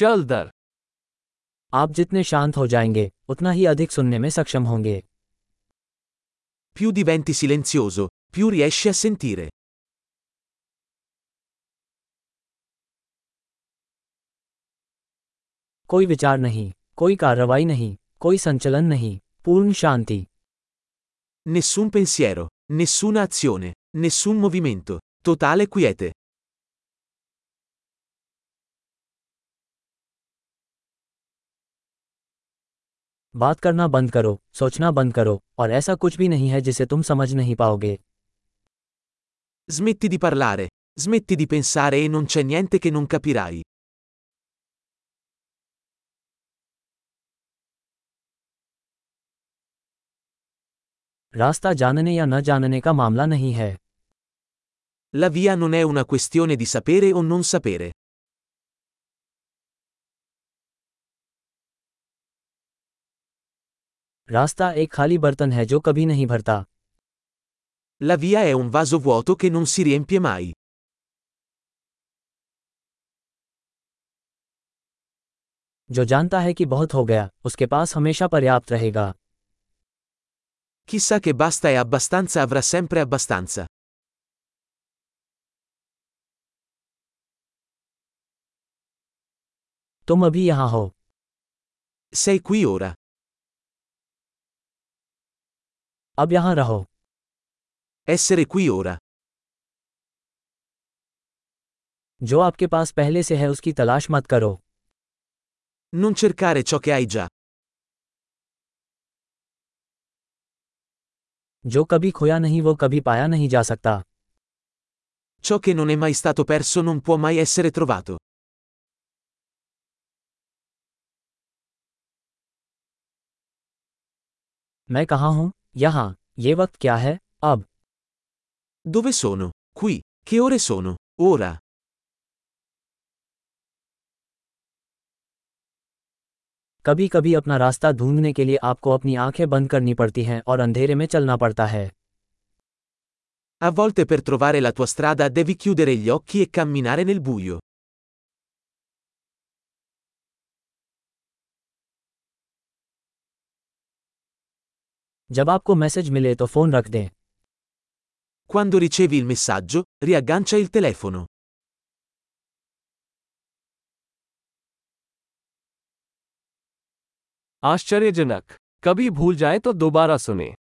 चल दर आप जितने शांत हो जाएँगे उतना ही अधिक सुनने में सक्षम होंगे Più diventi silenzioso, più riesci a sentire. कोई विचार नहीं कोई कार्रवाई नहीं कोई संचलन नहीं पूर्ण शांति Nessun pensiero, nessuna azione, nessun movimento, totale quiete. बात करना बंद करो सोचना बंद करो और ऐसा कुछ भी नहीं है जिसे तुम समझ नहीं पाओगे Smetti di parlare, smetti di pensare e non c'è niente che non capirai. रास्ता जानने या न जानने का मामला नहीं है La via non è una questione di sapere o non sapere. रास्ता एक खाली बर्तन है जो कभी नहीं भरता La via è un vaso vuoto che non si riempie mai. जो जानता है कि बहुत हो गया उसके पास हमेशा पर्याप्त रहेगा Chi sa che basta e abbastanza avrà sempre abbastanza. तुम अभी यहाँ हो Sei qui ora. अब यहाँ रहो Essere qui ora. जो आपके पास पहले से है उसकी तलाश मत करो Non cercare ciò che hai già. जो कभी खोया नहीं वो कभी पाया नहीं जा सकता Ciò che non è mai stato perso non può mai essere trovato. मैं कहाँ हूँ यहाँ ये वक्त क्या है? अब। दुबे सोनो खुई ओरे सोनो ओरा कभी कभी अपना रास्ता ढूँढने के लिए आपको अपनी आँखें बंद करनी पड़ती हैं और अंधेरे में चलना पड़ता है। A volte per trovare la tua strada devi chiudere gli occhi e camminare nel buio. जब आपको मैसेज मिले तो फ़ोन रख दें Quando ricevi il messaggio, riaggancia il telefono. आश्चर्यजनक कभी भूल जाए तो दोबारा सुने